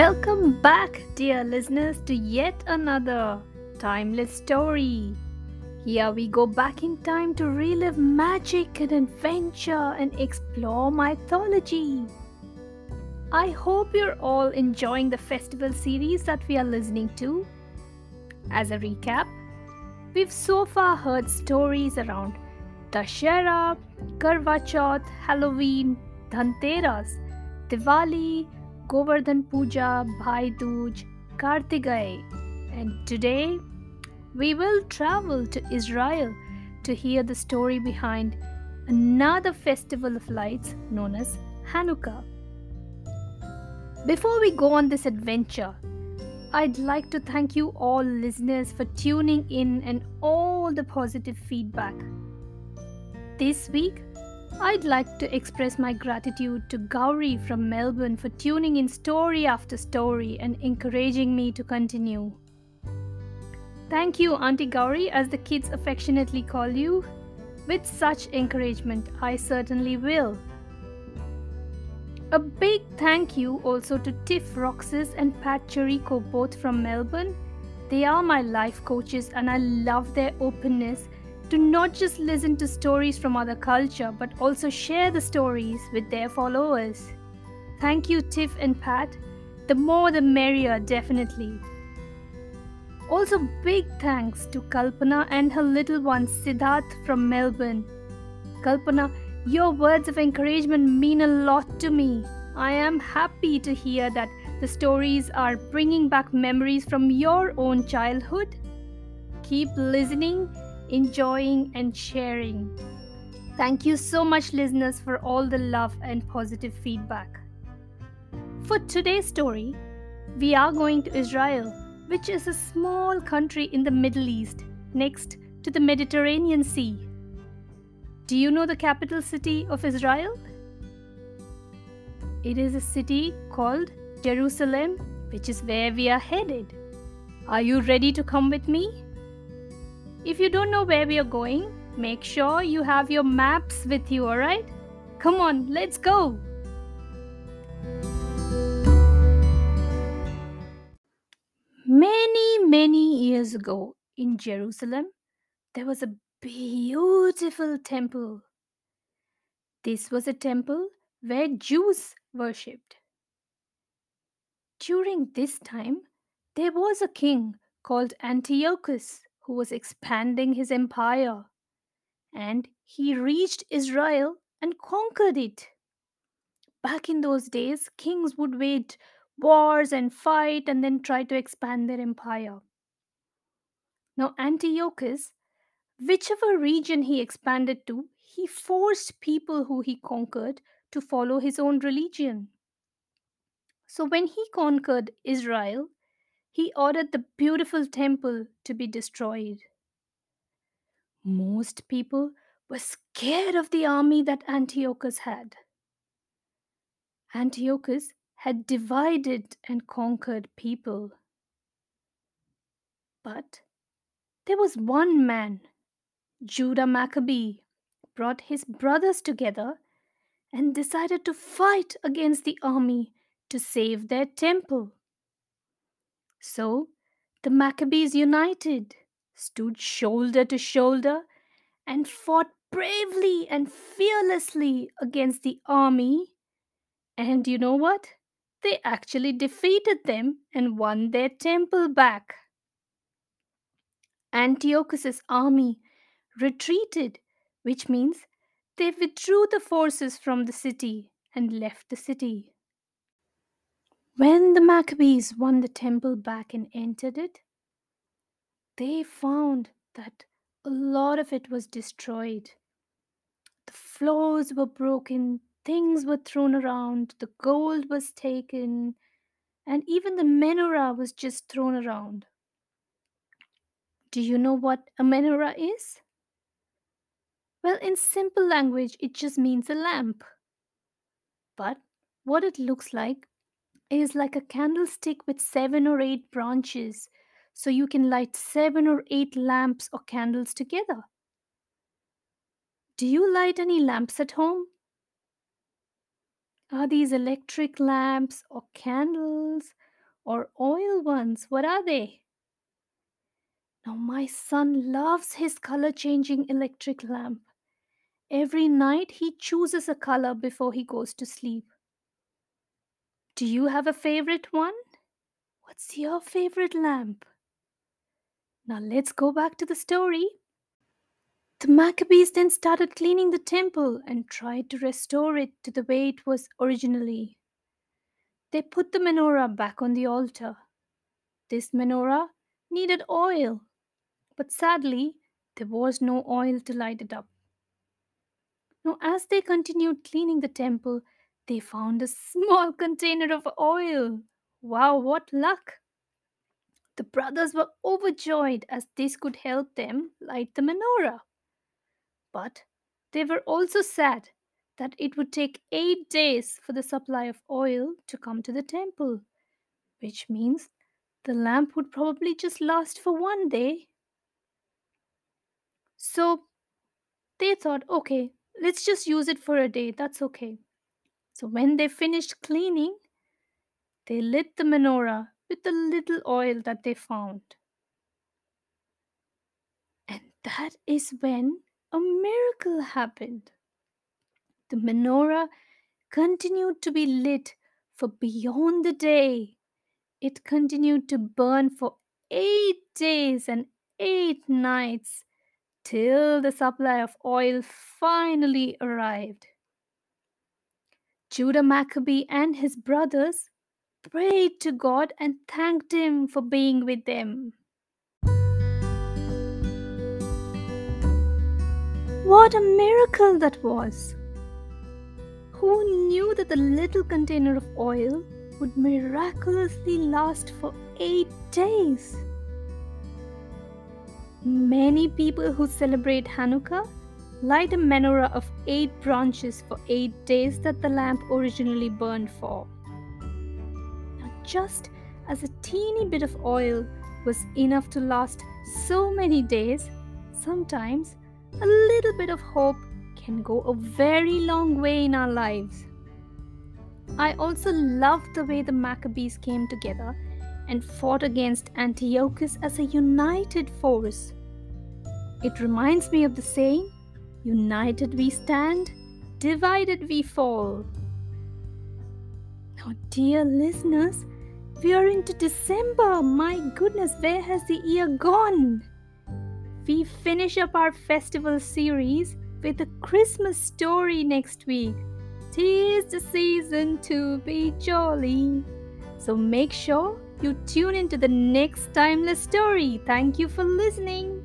Welcome back, dear listeners, to yet another timeless story. Here we go back in time to relive magic and adventure and explore mythology. I hope you're all enjoying the festival series that we are listening to. As a recap, we've so far heard stories around Dashera, Karwa Chauth, Halloween, Dhanteras, Diwali, Govardhan Puja, Bhai Dooj, Kartigai, and today we will travel to Israel to hear the story behind another festival of lights known as Hanukkah. Before we go on this adventure, I'd like to thank you all listeners for tuning in and all the positive feedback. This week, I'd like to express my gratitude to Gauri from Melbourne for tuning in story after story and encouraging me to continue. Thank you, Auntie Gauri, as the kids affectionately call you. With such encouragement, I certainly will. A big thank you also to Tiff Roxas and Pat Chirico, both from Melbourne. They are my life coaches, and I love their openness to not just listen to stories from other culture but also share the stories with their followers. Thank you, Tiff and Pat. The more the merrier, definitely. Also, big thanks to Kalpana and her little one Siddharth from Melbourne. Kalpana, your words of encouragement mean a lot to me. I am happy to hear that the stories are bringing back memories from your own childhood. Keep listening enjoying, and sharing. Thank you so much, listeners, for all the love and positive feedback. For today's story, we are going to Israel, which is a small country in the Middle East next to the Mediterranean Sea. Do you know the capital city of Israel? It is a city called Jerusalem, which is where we are headed. Are you ready to come with me? If you don't know where we are going, make sure you have your maps with you, alright? Come on, let's go! Many, many years ago in Jerusalem, there was a beautiful temple. This was a temple where Jews worshipped. During this time, there was a king called Antiochus who was expanding his empire. And he reached Israel and conquered it. Back in those days, kings would wage wars and fight and then try to expand their empire. Now, Antiochus, whichever region he expanded to, he forced people who he conquered to follow his own religion. So, when he conquered Israel, he ordered the beautiful temple to be destroyed. Most people were scared of the army that Antiochus had. Antiochus had divided and conquered people. But there was one man, Judah Maccabee, brought his brothers together and decided to fight against the army to save their temple. So the Maccabees united, stood shoulder to shoulder, and fought bravely and fearlessly against the army. And you know what? They actually defeated them and won their temple back. Antiochus's army retreated, which means they withdrew the forces from the city and left the city. When the Maccabees won the temple back and entered it, they found that a lot of it was destroyed. The floors were broken, things were thrown around, the gold was taken, and even the menorah was just thrown around. Do you know what a menorah is? Well, in simple language, it just means a lamp. But what it looks like is like a candlestick with seven or eight branches, so you can light seven or eight lamps or candles together. Do you light any lamps at home? Are these electric lamps or candles? or oil ones? What are they? Now, my son loves his color changing electric lamp. Every night he chooses a color before he goes to sleep. Do you have a favorite one? What's your favorite lamp? Now let's go back to the story. The Maccabees then started cleaning the temple and tried to restore it to the way it was originally. They put the menorah back on the altar. This menorah needed oil, but sadly, there was no oil to light it up. Now, as they continued cleaning the temple, they found a small container of oil. Wow, what luck! The brothers were overjoyed as this could help them light the menorah. But they were also sad that it would take eight days for the supply of oil to come to the temple, which means the lamp would probably just last for one day. So they thought, okay, let's just use it for a day, that's okay. So when they finished cleaning, they lit the menorah with the little oil that they found. And that is when a miracle happened. The menorah continued to be lit for beyond the day. It continued to burn for eight days and eight nights till the supply of oil finally arrived. Judah Maccabee and his brothers prayed to God and thanked Him for being with them. What a miracle that was! Who knew that the little container of oil would miraculously last for eight days? Many people who celebrate Hanukkah light a menorah of eight branches for eight days that the lamp originally burned for. Now, just as a teeny bit of oil was enough to last so many days, sometimes a little bit of hope can go a very long way in our lives. I also love the way the Maccabees came together and fought against Antiochus as a united force. It reminds me of the saying, United we stand, divided we fall. Now, dear listeners, we are into December. My goodness, where has the year gone? We finish up our festival series with a Christmas story next week. Tis the season to be jolly. So make sure you tune into the next timeless story. Thank you for listening.